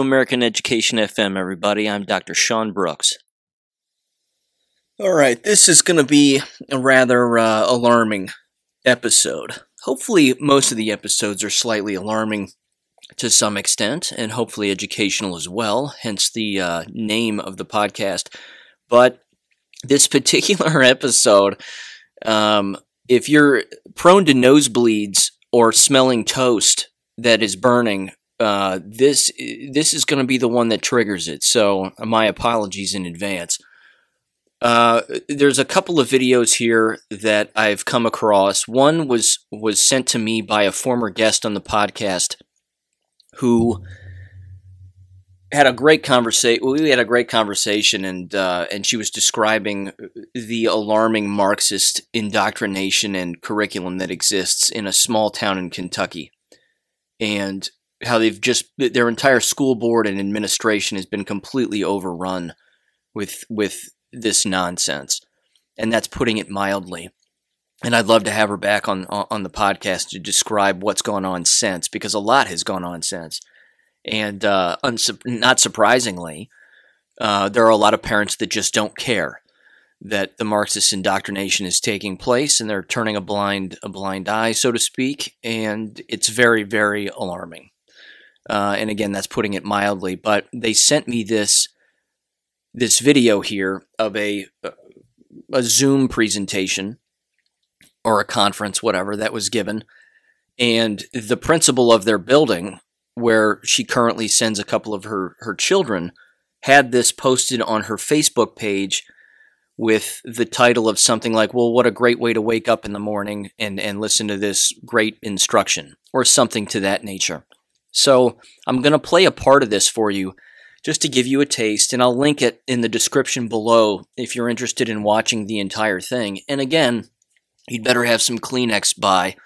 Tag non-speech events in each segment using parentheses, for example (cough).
American Education FM, everybody. I'm Dr. Sean Brooks. All right, this is going to be a rather uh, alarming episode. Hopefully, most of the episodes are slightly alarming to some extent, and hopefully educational as well, hence the uh, name of the podcast. But this particular (laughs) episode, um, if you're prone to nosebleeds or smelling toast that is burning, uh, this this is going to be the one that triggers it. So my apologies in advance. Uh, there's a couple of videos here that I've come across. One was was sent to me by a former guest on the podcast who had a great conversation. We had a great conversation, and uh, and she was describing the alarming Marxist indoctrination and curriculum that exists in a small town in Kentucky, and how they've just their entire school board and administration has been completely overrun with with this nonsense, and that's putting it mildly. And I'd love to have her back on on the podcast to describe what's gone on since, because a lot has gone on since. And uh, not surprisingly, uh, there are a lot of parents that just don't care that the Marxist indoctrination is taking place, and they're turning a blind a blind eye, so to speak. And it's very very alarming. Uh, and again, that's putting it mildly. But they sent me this this video here of a a Zoom presentation or a conference, whatever that was given, and the principal of their building, where she currently sends a couple of her her children, had this posted on her Facebook page with the title of something like, "Well, what a great way to wake up in the morning and and listen to this great instruction," or something to that nature. So I'm going to play a part of this for you just to give you a taste, and I'll link it in the description below if you're interested in watching the entire thing. And again, you'd better have some Kleenex by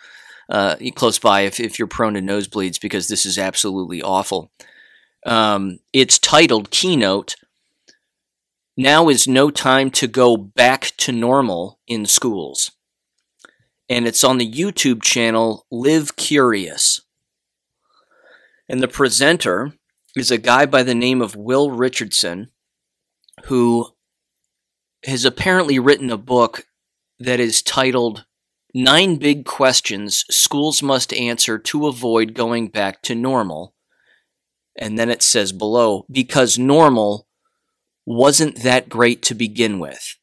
uh, close by if, if you're prone to nosebleeds because this is absolutely awful. Um, it's titled Keynote Now is No Time to Go Back to Normal in Schools. And it's on the YouTube channel Live Curious. And the presenter is a guy by the name of Will Richardson who has apparently written a book that is titled Nine Big Questions Schools Must Answer to Avoid Going Back to Normal. And then it says below, because normal wasn't that great to begin with,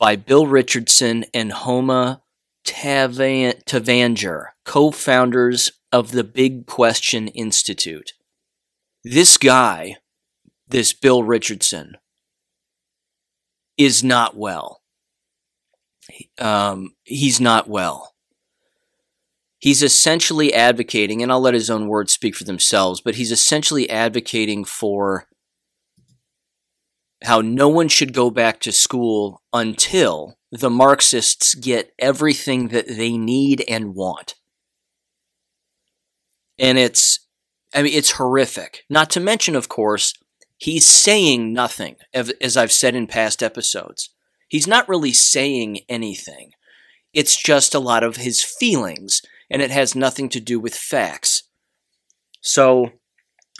by Bill Richardson and Homa Tavangar, co founders of the Big Question Institute. This guy, this Bill Richardson, is not well. Um, he's not well. He's essentially advocating, and I'll let his own words speak for themselves, but he's essentially advocating for how no one should go back to school until the Marxists get everything that they need and want and it's I mean it's horrific. Not to mention, of course, he's saying nothing, as I've said in past episodes. He's not really saying anything. It's just a lot of his feelings, and it has nothing to do with facts. So,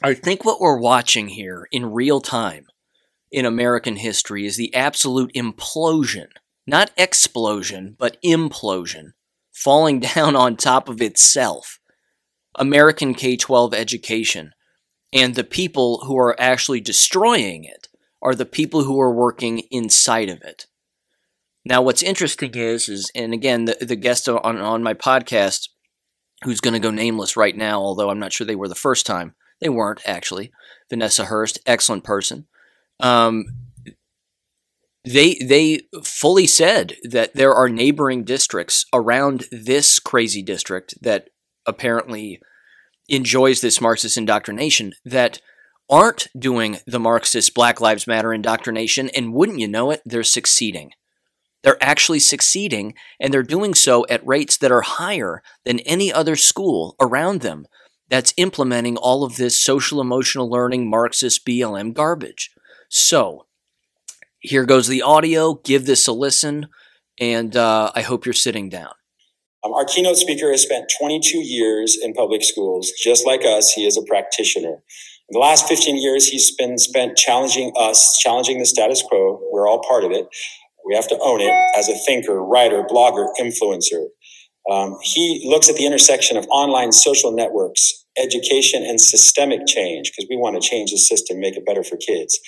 I think what we're watching here in real time in American history is the absolute implosion, not explosion, but implosion, falling (laughs) down on top of itself American K 12 education. And the people who are actually destroying it are the people who are working inside of it. Now, what's interesting is, is and again, the, the guest on, on my podcast, who's going to go nameless right now, although I'm not sure they were the first time. They weren't, actually. Vanessa Hurst, excellent person. Um, they they fully said that there are neighboring districts around this crazy district that apparently enjoys this Marxist indoctrination that aren't doing the Marxist Black Lives Matter indoctrination, and wouldn't you know it, they're succeeding. They're actually succeeding, and they're doing so at rates that are higher than any other school around them that's implementing all of this social emotional learning Marxist BLM garbage. So, here goes the audio. Give this a listen, and uh, I hope you're sitting down. Um, our keynote speaker has spent 22 years in public schools. Just like us, he is a practitioner. In the last 15 years, he's been spent challenging us, challenging the status quo. We're all part of it. We have to own it as a thinker, writer, blogger, influencer. Um, he looks at the intersection of online social networks, education, and systemic change because we want to change the system, make it better for kids.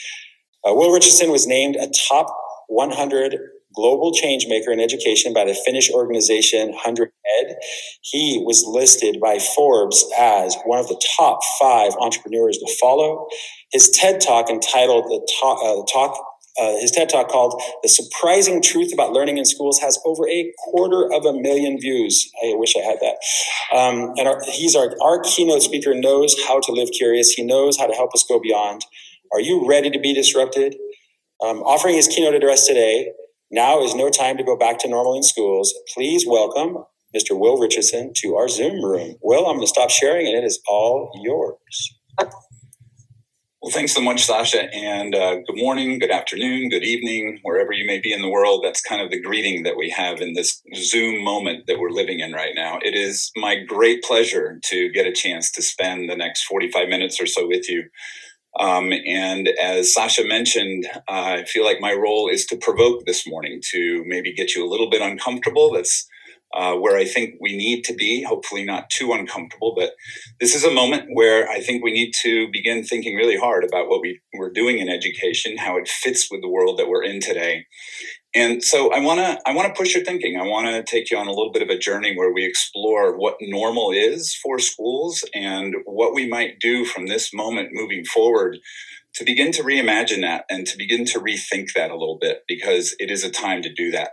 Uh, Will Richardson was named a top 100 global change maker in education by the Finnish organization 100 Ed. He was listed by Forbes as one of the top five entrepreneurs to follow. His TED Talk entitled the talk, uh, talk uh, his TED Talk called "The Surprising Truth About Learning in Schools" has over a quarter of a million views. I wish I had that. Um, and our, he's our our keynote speaker. Knows how to live curious. He knows how to help us go beyond. Are you ready to be disrupted? Um, offering his keynote address today. Now is no time to go back to normal in schools. Please welcome Mr. Will Richardson to our Zoom room. Will, I'm going to stop sharing, and it is all yours. Well, thanks so much, Sasha, and uh, good morning, good afternoon, good evening, wherever you may be in the world. That's kind of the greeting that we have in this Zoom moment that we're living in right now. It is my great pleasure to get a chance to spend the next 45 minutes or so with you. Um, and as Sasha mentioned, uh, I feel like my role is to provoke this morning, to maybe get you a little bit uncomfortable. That's uh, where I think we need to be, hopefully not too uncomfortable. But this is a moment where I think we need to begin thinking really hard about what we, we're doing in education, how it fits with the world that we're in today. And so I want to I want to push your thinking. I want to take you on a little bit of a journey where we explore what normal is for schools and what we might do from this moment moving forward to begin to reimagine that and to begin to rethink that a little bit because it is a time to do that.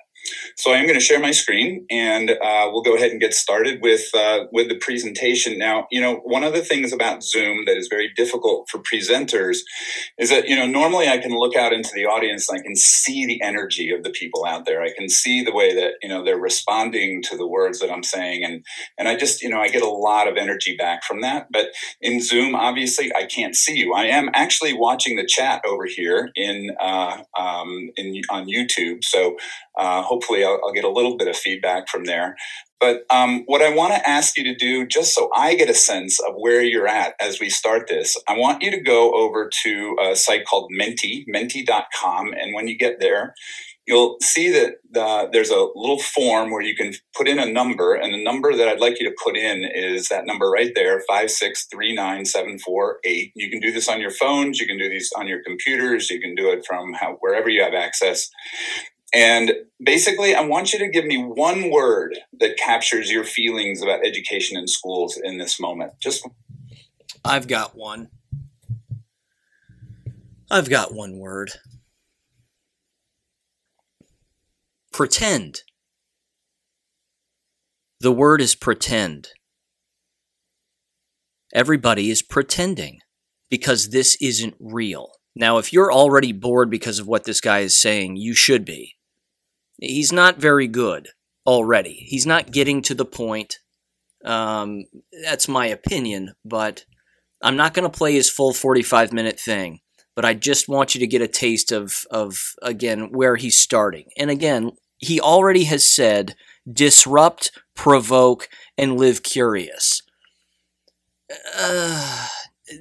So I am going to share my screen, and uh, we'll go ahead and get started with uh, with the presentation. Now, you know, one of the things about Zoom that is very difficult for presenters is that you know normally I can look out into the audience and I can see the energy of the people out there. I can see the way that you know they're responding to the words that I'm saying, and and I just you know I get a lot of energy back from that. But in Zoom, obviously, I can't see you. I am actually watching the chat over here in uh, um, in on YouTube, so. Uh, hopefully, I'll, I'll, get a little bit of feedback from there. But um, what I want to ask you to do, just so I get a sense of where you're at as we start this, I want you to go over to a site called Menti, menti.com. And when you get there, you'll see that the, there's a little form where you can put in a number. And the number that I'd like you to put in is that number right there, 5639748. You can do this on your phones. You can do these on your computers. You can do it from how, wherever you have access. And basically, I want you to give me one word that captures your feelings about education in schools in this moment. Just I've got one. I've got one word. Pretend. The word is pretend. Everybody is pretending because this isn't real. Now, if you're already bored because of what this guy is saying, you should be he's not very good already. He's not getting to the point. Um, that's my opinion, but I'm not going to play his full 45 minute thing. But I just want you to get a taste of, of again, where he's starting. And again, he already has said disrupt, provoke, and live curious. Uh,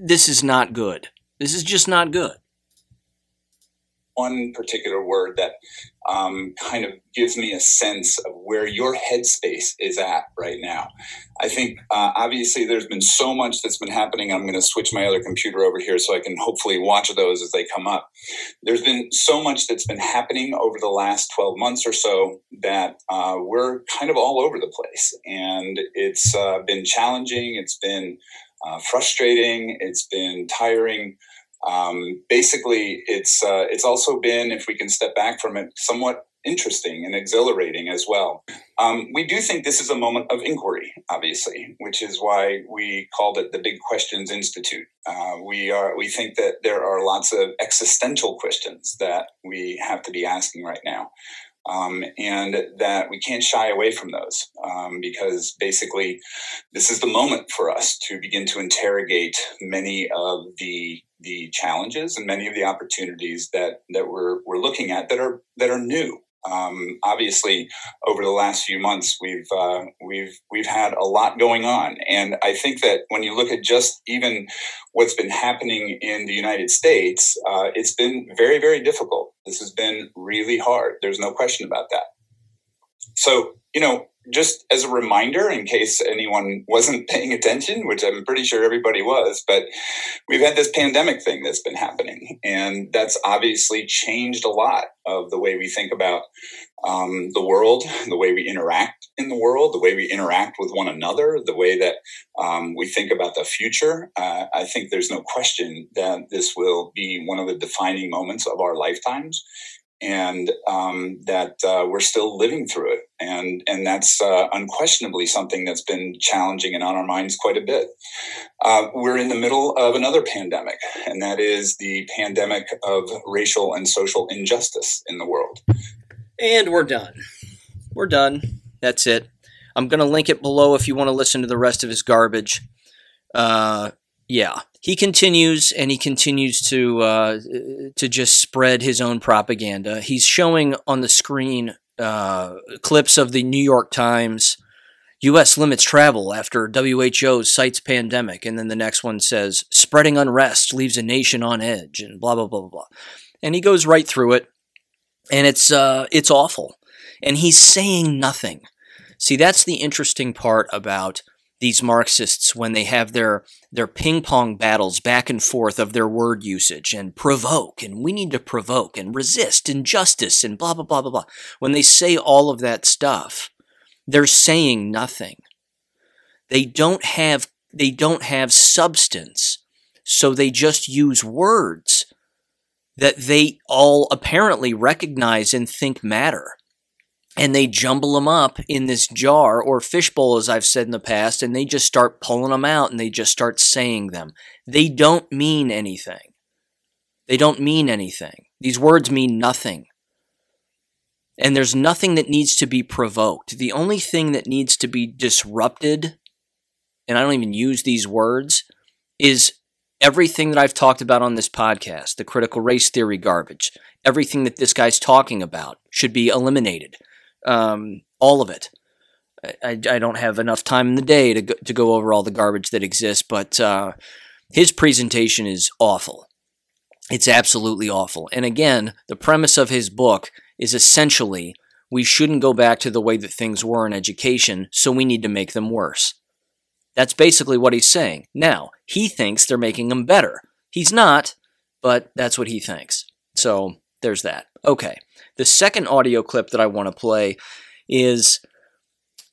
this is not good. This is just not good one particular word that um, kind of gives me a sense of where your headspace is at right now. I think uh, obviously there's been so much that's been happening. I'm going to switch my other computer over here so I can hopefully watch those as they come up. There's been so much that's been happening over the last 12 months or so that uh, we're kind of all over the place. And it's uh, been challenging, it's been uh, frustrating, it's been tiring. Um, basically, it's uh, it's also been, if we can step back from it, somewhat interesting and exhilarating as well. Um, we do think this is a moment of inquiry, obviously, which is why we called it the Big Questions Institute. Uh, we are we think that there are lots of existential questions that we have to be asking right now. Um, and that we can't shy away from those um, because basically this is the moment for us to begin to interrogate many of the the challenges and many of the opportunities that that we're we're looking at that are that are new Um, obviously, over the last few months, we've uh, we've we've had a lot going on, and I think that when you look at just even what's been happening in the United States, uh, it's been very very difficult. This has been really hard. There's no question about that. So you know, just as a reminder, in case anyone wasn't (laughs) paying attention, which I'm pretty sure everybody was, but we've had this pandemic thing that's been happening. And that's obviously changed a lot of the way we think about um, the world, the way we interact in the world, the way we interact with one another, the way that um, we think about the future. Uh, I think there's no question that this will be one of the defining moments of our lifetimes and um, that uh, we're still living through it, and and that's uh, unquestionably something that's been challenging and on our minds quite a bit. Uh, we're in the middle of another pandemic, and that is the pandemic of racial and social injustice in the world. And we're done. We're done. That's it. I'm going to link it below if you want to listen to the rest of his garbage. Uh, yeah, he continues and he continues to uh, to just spread his own propaganda. He's showing on the screen uh, clips of the New York Times. U.S. limits travel after WHO cites pandemic, and then the next one says spreading unrest leaves a nation on edge, and blah blah blah blah blah. And he goes right through it, and it's uh, it's awful. And he's saying nothing. See, that's the interesting part about these Marxists when they have their their ping pong battles back and forth of their word usage and provoke and we need to provoke and resist injustice and blah blah blah blah blah. When they say all of that stuff, they're saying nothing. They don't have they don't have substance. So they just use words that they all apparently recognize and think matter and they jumble them up in this jar or fishbowl, as I've said in the past, and they just start pulling them out and they just start saying them. They don't mean anything. They don't mean anything. These words mean nothing. And there's nothing that needs to be provoked. The only thing that needs to be disrupted, and I don't even use these words, is everything that I've talked about on this podcast the critical race theory garbage, everything that this guy's talking about should be eliminated um, all of it. I, I don't have enough time in the day to go, to go over all the garbage that exists, but uh, his presentation is awful. It's absolutely awful. And again, the premise of his book is essentially we shouldn't go back to the way that things were in education, so we need to make them worse. That's basically what he's saying. Now, he thinks they're making them better. He's not, but that's what he thinks. So there's that. Okay. The second audio clip that I want to play is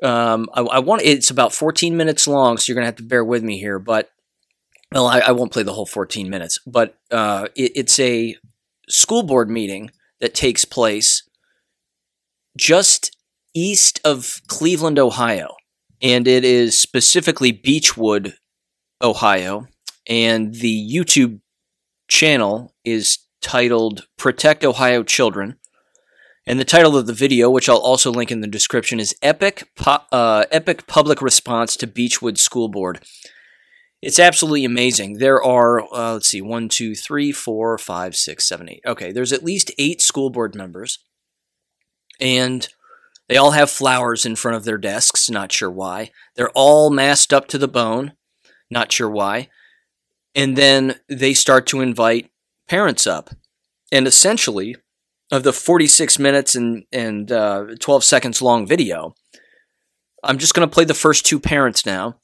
um, I, I, want it's about 14 minutes long, so you're gonna have to bear with me here. But well, I, I won't play the whole 14 minutes, but uh, it, it's a school board meeting that takes place just east of Cleveland, Ohio, and it is specifically Beachwood, Ohio, and the YouTube channel is titled "Protect Ohio Children." And the title of the video, which I'll also link in the description, is Epic, uh, Epic Public Response to Beachwood School Board. It's absolutely amazing. There are, uh, let's see, one, two, three, four, five, six, seven, eight. Okay, there's at least eight school board members. And they all have flowers in front of their desks, not sure why. They're all masked up to the bone, not sure why. And then they start to invite parents up. And essentially, of the 46 minutes and, and uh, 12 seconds long video. I'm just going to play the first two parents now.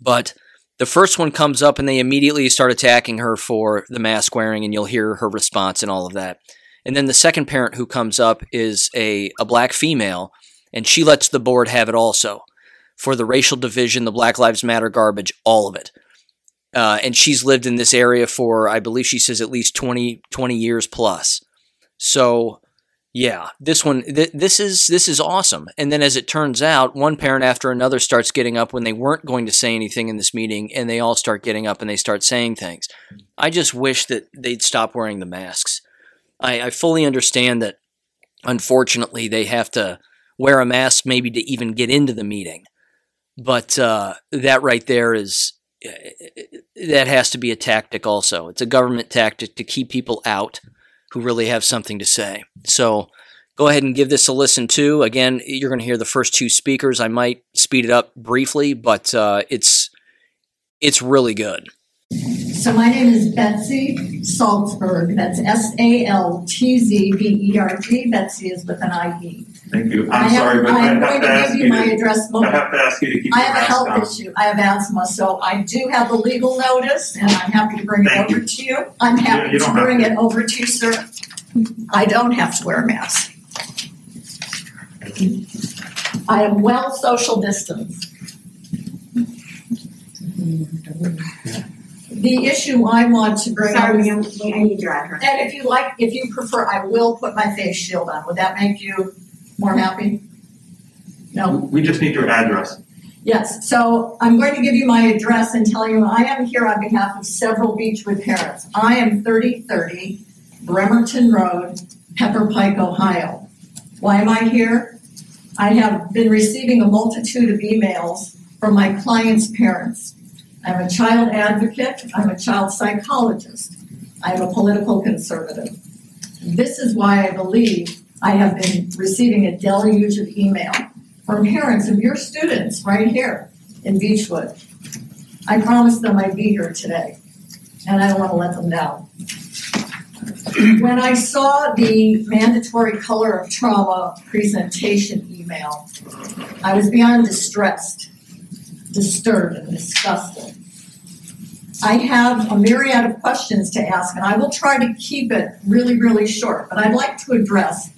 But the first one comes up and they immediately start attacking her for the mask wearing, and you'll hear her response and all of that. And then the second parent who comes up is a, a black female, and she lets the board have it also for the racial division, the Black Lives Matter garbage, all of it. Uh, and she's lived in this area for, I believe she says, at least 20, 20 years plus. So yeah, this one th- this is this is awesome. And then as it turns out, one parent after another starts getting up when they weren't going to say anything in this meeting and they all start getting up and they start saying things. I just wish that they'd stop wearing the masks. I, I fully understand that unfortunately they have to wear a mask maybe to even get into the meeting. But uh, that right there is eh, eh, eh, that has to be a tactic also. It's a government tactic to keep people out who really have something to say. So go ahead and give this a listen too. Again, you're going to hear the first two speakers. I might speed it up briefly, but uh, it's it's really good. So my name is Betsy Saltzberg. That's S A L T Z B E R G. Betsy is with an I E. Thank you. I I'm have- sorry, but I I'm have going to to ask give you you my to, address. I have to ask you to keep I have a health on. issue. I have asthma, so I do have the legal notice, and I'm happy to bring it Thank over you. to you. I'm happy you to bring to. it over to you, sir. I don't have to wear a mask. I am well social distance. The issue I want to bring up Sorry, is ma'am, I need your address. And if you like, if you prefer, I will put my face shield on. Would that make you more happy? No? We just need your address. Yes. So I'm going to give you my address and tell you I am here on behalf of several Beachwood parents. I am 3030 Bremerton Road, Pepper Pike, Ohio. Why am I here? I have been receiving a multitude of emails from my clients' parents. I'm a child advocate, I'm a child psychologist, I'm a political conservative. This is why I believe I have been receiving a deluge of email from parents of your students right here in Beachwood. I promised them I'd be here today, and I don't want to let them down. When I saw the mandatory color of trauma presentation email, I was beyond distressed, disturbed, and disgusted. I have a myriad of questions to ask, and I will try to keep it really, really short, but I'd like to address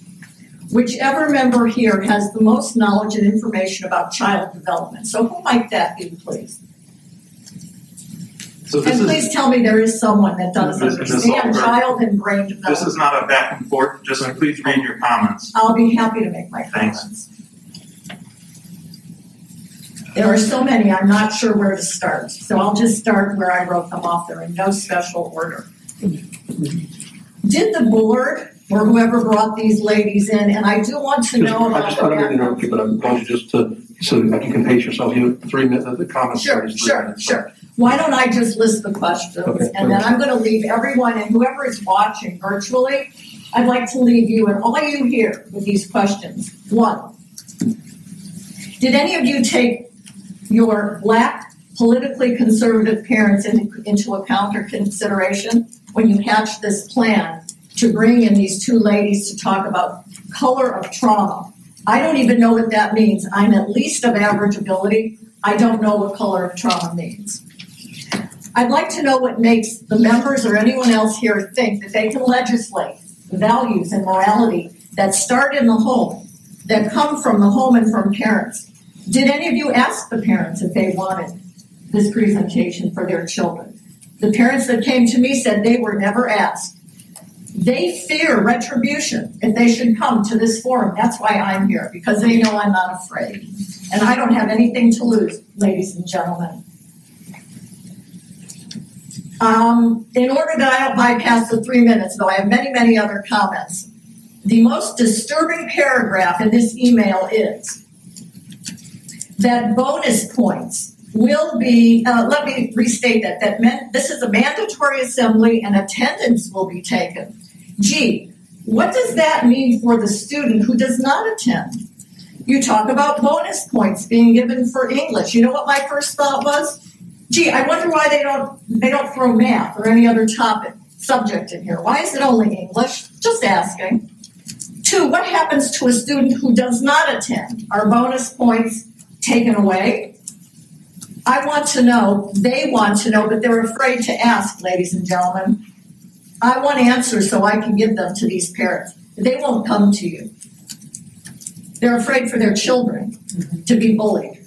whichever member here has the most knowledge and information about child development. So who might that be, please? So this And is, please tell me there is someone that does This- this is understand right. child and brain this is not a back and forth, just please read your comments. I'll be happy to make my Thanks. comments. There are so many, I'm not sure where to start, so I'll just start where I wrote them off. They're in no special order. Did the board or whoever brought these ladies in, and I do want to know I about just, I don't mean to their interrupt you, but I'm going to just to, so that you can pace yourself, you have three minutes, the comments. Sure, three sure, minutes. sure. Why don't I just list the questions, Okay. and then I'm gonna leave everyone, and whoever is watching virtually, I'd like to leave you and all you here with these questions. One, did any of you take your black politically conservative parents into, into account or consideration when you hatch this plan to bring in these two ladies to talk about color of trauma? I don't even know what that means. I'm at least of average ability. I don't know what color of trauma means. I'd like to know what makes the members or anyone else here think that they can legislate values and morality that start in the home, that come from the home and from parents. Did any of you ask the parents if they wanted this presentation for their children? The parents that came to me said they were never asked. They fear retribution if they should come to this forum. That's why I'm here, because they know I'm not afraid. And I don't have anything to lose, ladies and gentlemen. Um, in order that I don't bypass the three minutes, though I have many, many other comments. The most disturbing paragraph in this email is that bonus points will be, uh, let me restate that, that this is a mandatory assembly and attendance will be taken. Gee, what does that mean for the student who does not attend? You talk about bonus points being given for English. You know what my first thought was? Gee, I wonder why they don't they don't throw math or any other topic subject in here. Why is it only English? Just asking. Two, what happens to a student who does not attend? Are bonus points taken away? I want to know, they want to know, but they're afraid to ask, ladies and gentlemen. I want answers so I can give them to these parents. They won't come to you. They're afraid for their children mm-hmm. to be bullied.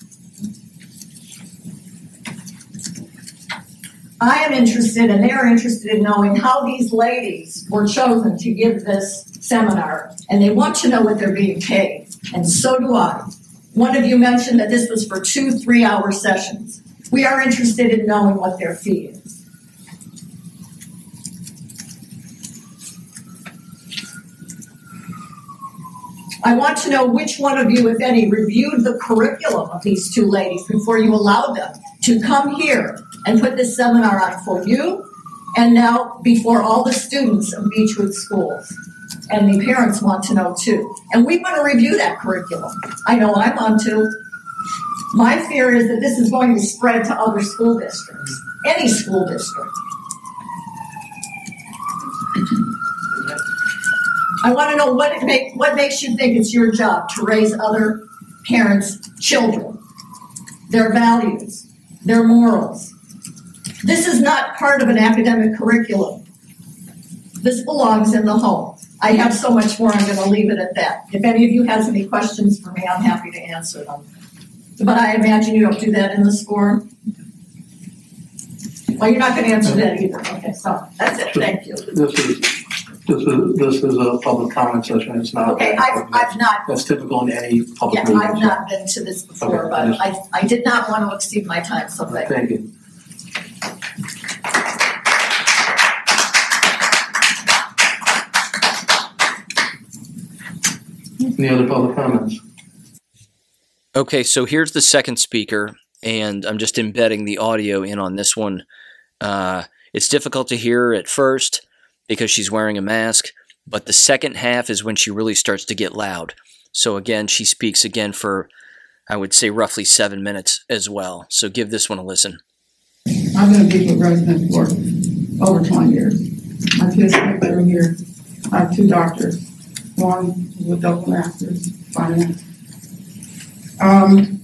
I am interested, and they are interested in knowing how these ladies were chosen to give this seminar, and they want to know what they're being paid, and so do I. One of you mentioned that this was for two three hour sessions. We are interested in knowing what their fee is. I want to know which one of you, if any, reviewed the curriculum of these two ladies before you allowed them to come here and put this seminar on for you and now before all the students of Beachwood schools. And the parents want to know too. And we want to review that curriculum. I know I want to. My fear is that this is going to spread to other school districts, any school district. I want to know what it make, what makes you think it's your job to raise other parents' children, their values, their morals. This is not part of an academic curriculum. This belongs in the home. I have so much more, I'm going to leave it at that. If any of you has any questions for me, I'm happy to answer them. But I imagine you don't do that in this forum? Well, you're not going to answer that either. Okay, so that's it. Thank you. This is, this is, this is a public comment session, it's not. Okay, I've, I've not, That's typical in any public yeah, meeting. I've not been to this before, but I, I did not want to exceed my time, so thank you. Any other public comments? Okay, so here's the second speaker, and I'm just embedding the audio in on this one. Uh, it's difficult to hear at first because she's wearing a mask, but the second half is when she really starts to get loud. So again, she speaks again for, I would say, roughly seven minutes as well. So give this one a listen. I've been a Beachwood resident for over twenty years. My kids are living here. I have two doctors, one with double masters, finance. Um,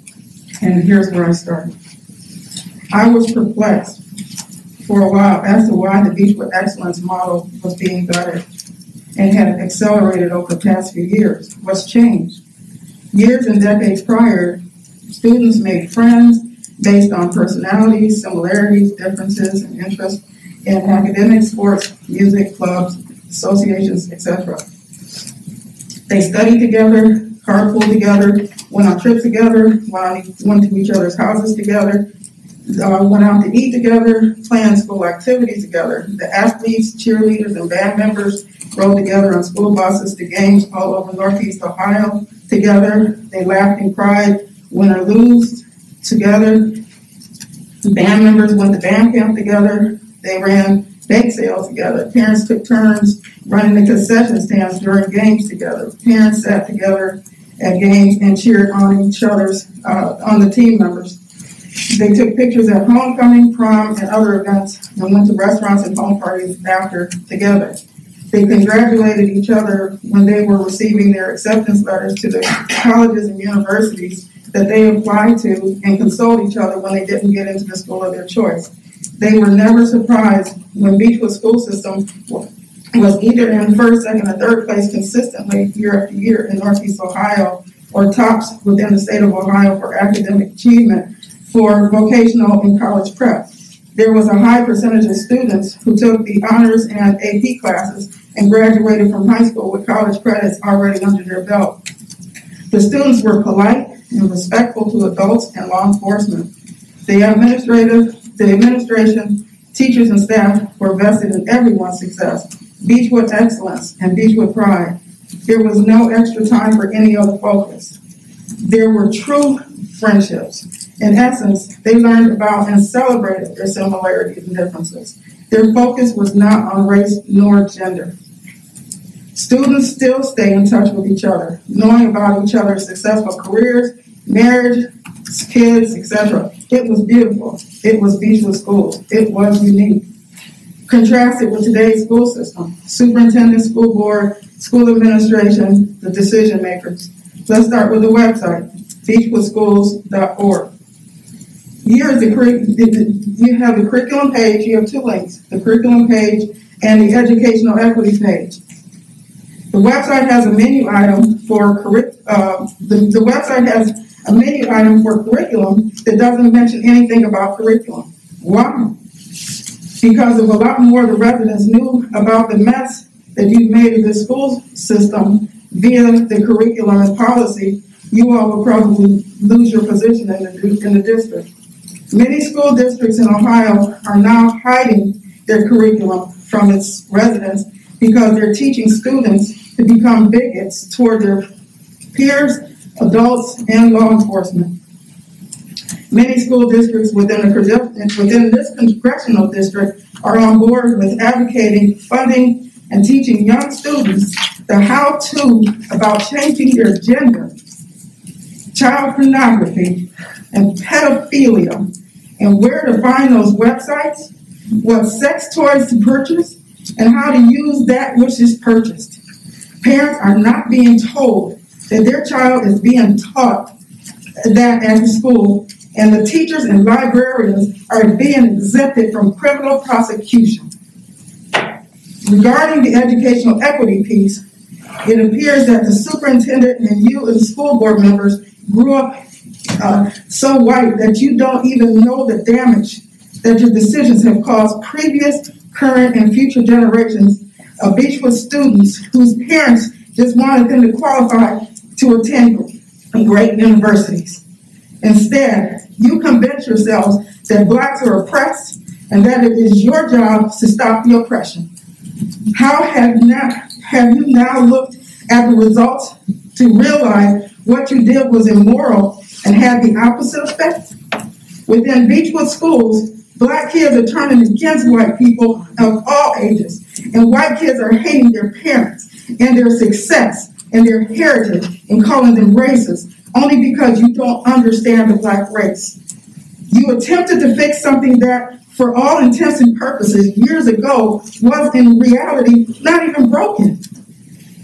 and here's where I started. I was perplexed for a while as to why the Beachwood Excellence model was being gutted and had accelerated over the past few years. What's changed? Years and decades prior, students made friends based on personalities, similarities, differences, and interests in academic, sports, music, clubs, associations, etc. They studied together, carpooled together, went on trips together, went, to each other's houses together, uh, went out to eat together, planned school activities together. The athletes, cheerleaders, and band members rode together on school buses to games all over Northeast Ohio together. They laughed and cried, win or lose, together. The band members went to band camp together. They ran bake sales together. Parents took turns running the concession stands during games together. Parents sat together at games and cheered on each other's, uh, on the team members. They took pictures at homecoming, prom, and other events, and went to restaurants and home parties after together. They congratulated each other when they were receiving their acceptance letters to the colleges and universities that they applied to and consoled each other when they didn't get into the school of their choice. They were never surprised when Beachwood school system was either in first, second, or third place consistently year after year in Northeast Ohio or tops within the state of Ohio for academic achievement for vocational and college prep. There was a high percentage of students who took the honors and AP classes and graduated from high school with college credits already under their belt. The students were polite and respectful to adults and law enforcement. The administrative, the administration, teachers, and staff were vested in everyone's success, Beachwood excellence, and Beachwood pride. There was no extra time for any other focus. There were true friendships. In essence, they learned about and celebrated their similarities and differences. Their focus was not on race nor gender. Students still stay in touch with each other, knowing about each other's successful careers, marriage, kids, etc. It was beautiful. It was Beachwood Schools. It was unique. Contrasted with today's school system. Superintendent, school board, school administration, the decision makers. Let's start with the website, beachwoodschools.org. Here's the, the- you have the curriculum page, you have two links, the curriculum page and the educational equity page. The website has a menu item for uh, the, the website has a menu item for curriculum that doesn't mention anything about curriculum. Why? Because if a lot more of the residents knew about the mess that you've made of the school system via the curriculum and policy, you all would probably lose your position in the, in the district. Many school districts in Ohio are now hiding their curriculum from its residents because they're teaching students to become bigots toward their peers, adults, and law enforcement. Many school districts within the, within this congressional district are on board with advocating, funding, and teaching young students the how-to about changing their gender, child pornography, and pedophilia, and where to find those websites, what sex toys to purchase, and how to use that which is purchased. Parents are not being told that their child is being taught that at school, and the teachers and librarians are being exempted from criminal prosecution. Regarding the educational equity piece, it appears that the superintendent and you and school board members grew up uh, so white that you don't even know the damage that your decisions have caused previous, current, and future generations of Beachwood students whose parents just wanted them to qualify to attend great universities. Instead, you convince yourselves that blacks are oppressed and that it is your job to stop the oppression. How have not have you now looked at the results to realize what you did was immoral and had the opposite effect? Within Beachwood schools, black kids are turning against white people of all ages, and white kids are hating their parents and their success and their heritage and calling them racist only because you don't understand the black race. You attempted to fix something that, for all intents and purposes, years ago was in reality not even broken.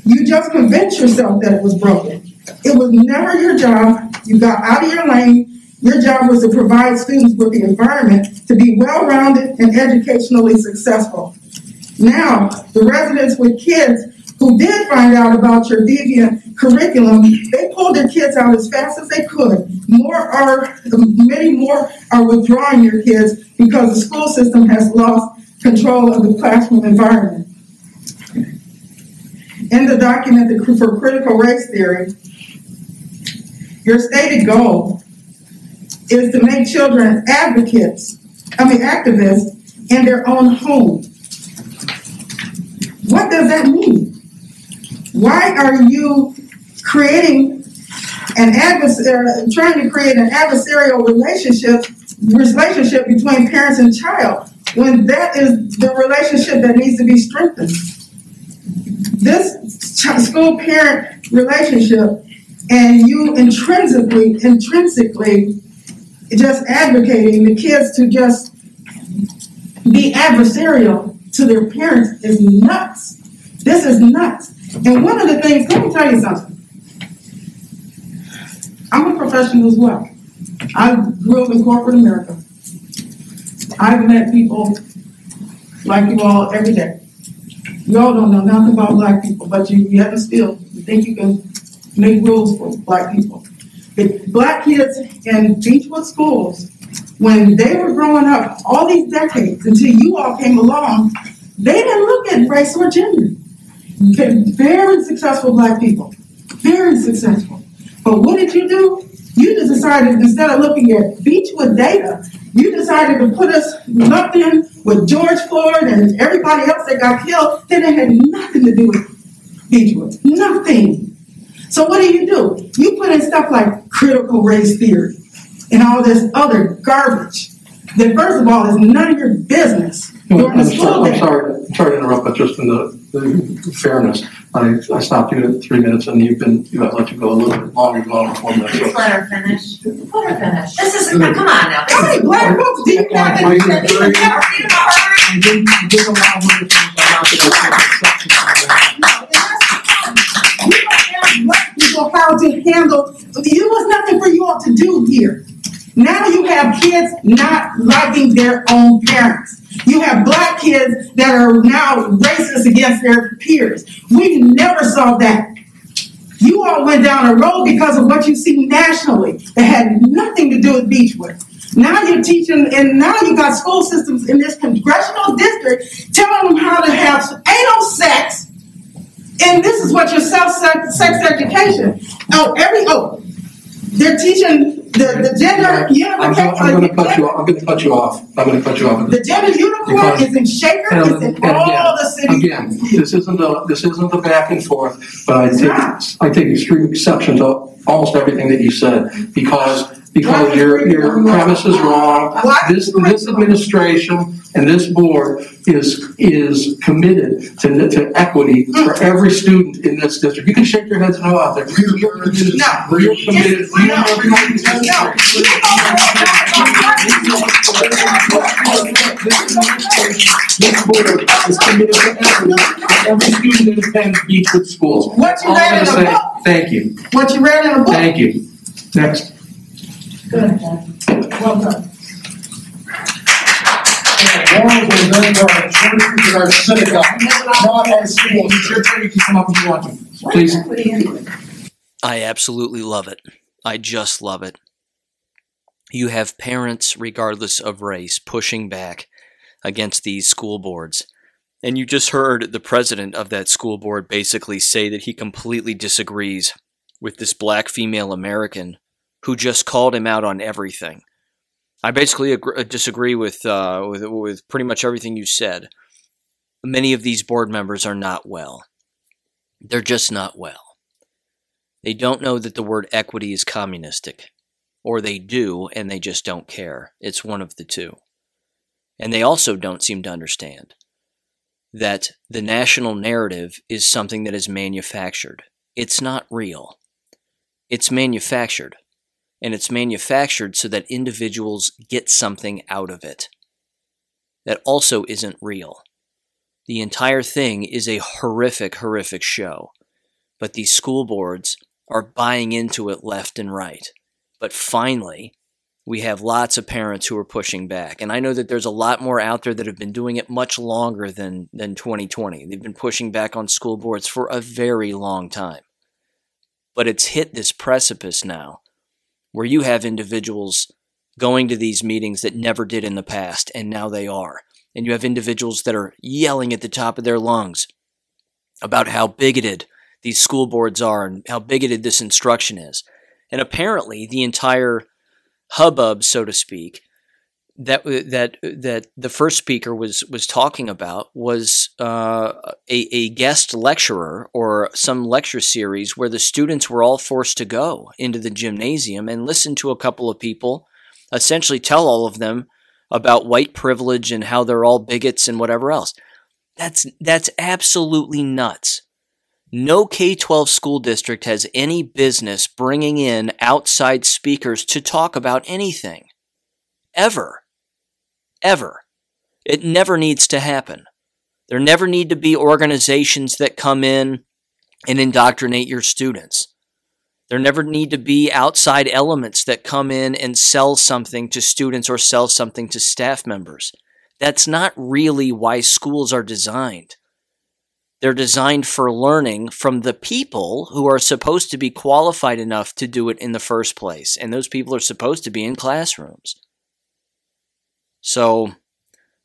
You just convinced yourself that it was broken. It was never your job. You got out of your lane. Your job was to provide students with the environment to be well rounded and educationally successful. Now, the residents with kids who did find out about your deviant curriculum, they pulled their kids out as fast as they could. More are, many more are withdrawing your kids because the school system has lost control of the classroom environment. In the document for critical race theory, your stated goal is to make children advocates, I mean activists in their own home. What does that mean? Why are you creating an adversary, trying to create an adversarial relationship relationship between parents and child when that is the relationship that needs to be strengthened? This school parent relationship and you intrinsically intrinsically just advocating the kids to just be adversarial to their parents is nuts. This is nuts. And one of the things, let me tell you something. I'm a professional as well. I grew up in corporate America. I've met people like you all every day. You all don't know nothing about black people, but you, you have a skill. You think you can make rules for black people. Black kids in Beachwood schools, when they were growing up, all these decades until you all came along, they didn't look at race or gender. Very successful black people, very successful. But what did you do? You just decided instead of looking at Beachwood data, you decided to put us in with George Floyd and everybody else that got killed. Then it had nothing to do with Beachwood, nothing. So what do you do? You put in stuff like critical race theory and all this other garbage that first of all it's none of your business during the I'm school sorry, I'm day. sorry, sorry to interrupt, but just in the, the fairness, I, I stopped you at three minutes and you've been, you know, let you go a little bit longer, go on four minutes. Just So- let her finish. Let her finish. This is, come on now. How many black folks do you have Why- why that you- even ever read about her? I didn't, I didn't allow her to finish. I'm not gonna take exception to that. You don't ask black people how to handle, it was nothing for you all to do here. Now you have kids not liking their own parents. You have black kids that are now racist against their peers. We never saw that. You all went down a road because of what you see nationally that had nothing to do with Beachwood. Now you're teaching, and now you got school systems in this congressional district telling them how to have anal sex and this is what your self sex education. Oh, every oh, they're teaching the, the gender I'm, go- I'm gonna cut you, off. I'm gonna cut you off, I'm gonna cut you off. The gender uniform Because- is in Shaker, And- it's in all again- the cities. Again, this isn't a, this isn't a back and forth, but I take, I take extreme exception to almost everything that you said, because, because your, your premise is wrong. This, this administration And this board is, is committed to, to equity for mm. every student in this district. You can shake your heads no out there. We're, we're committed. No. We're committed. We No. are committed. This board is committed to equity for every student that attends Beachwood schools. What you all I'm read in gonna the say. book? Thank you, What you read in a book. thank you. Next. Good, well done. Churches and our not schools. Please. I absolutely love it. I just love it. You have parents, regardless of race, pushing back against these school boards. And you just heard the president of that school board basically say that he completely disagrees with this black female American who just called him out on everything. I basically agree, disagree with, uh, with with pretty much everything you said. Many of these board members are not well. They're just not well. They don't know that the word equity is communistic. Or they do, and they just don't care. It's one of the two. And they also don't seem to understand that the national narrative is something that is manufactured. It's not real. It's manufactured. And it's manufactured so that individuals get something out of it. That also isn't real. The entire thing is a horrific, horrific show. But these school boards are buying into it left and right. But finally, we have lots of parents who are pushing back. And I know that there's a lot more out there that have been doing it much longer than, than 2020. They've been pushing back on school boards for a very long time. But it's hit this precipice now where you have individuals going to these meetings that never did in the past, and now they are. And you have individuals that are yelling at the top of their lungs about how bigoted these school boards are and how bigoted this instruction is. And apparently, the entire hubbub, so to speak, that that that the first speaker was was talking about was uh, a a guest lecturer or some lecture series where the students were all forced to go into the gymnasium and listen to a couple of people essentially tell all of them about white privilege and how they're all bigots and whatever else. That's that's absolutely nuts. No K 12 school district has any business bringing in outside speakers to talk about anything. Ever. Ever. It never needs to happen. There never need to be organizations that come in and indoctrinate your students. There never need to be outside elements that come in and sell something to students or sell something to staff members. That's not really why schools are designed. They're designed for learning from the people who are supposed to be qualified enough to do it in the first place. And those people are supposed to be in classrooms. So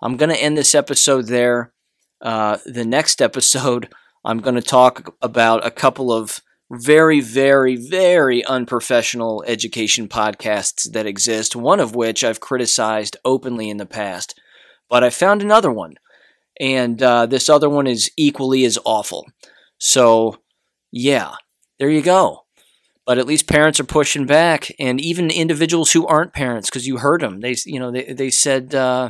I'm going to end this episode there. Uh, the next episode, (laughs) I'm going to talk about a couple of very, very, very unprofessional education podcasts that exist, one of which I've criticized openly in the past. But I found another one and uh, this other one is equally as awful. So, yeah, there you go. But at least parents are pushing back, and even individuals who aren't parents, because you heard them, they you know they they said uh,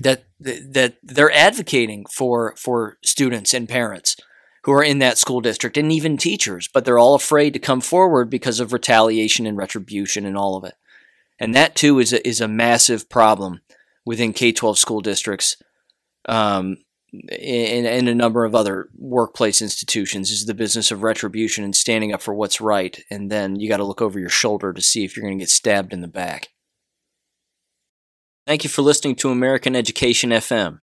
that that they're advocating for for students and parents who are in that school district, and even teachers, but they're all afraid to come forward because of retaliation and retribution and all of it. And that too is a, is a massive problem within K twelve school districts um, and, and a number of other workplace institutions is the business of retribution and standing up for what's right. And then you got to look over your shoulder to see if you're going to get stabbed in the back. Thank you for listening to American Education FM.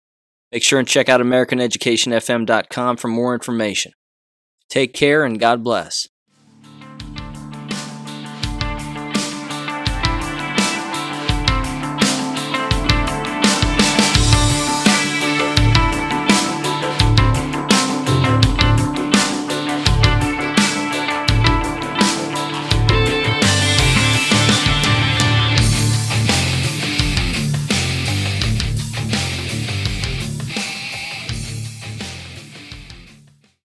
Make sure and check out AmericanEducationFM.com for more information. Take care and God bless.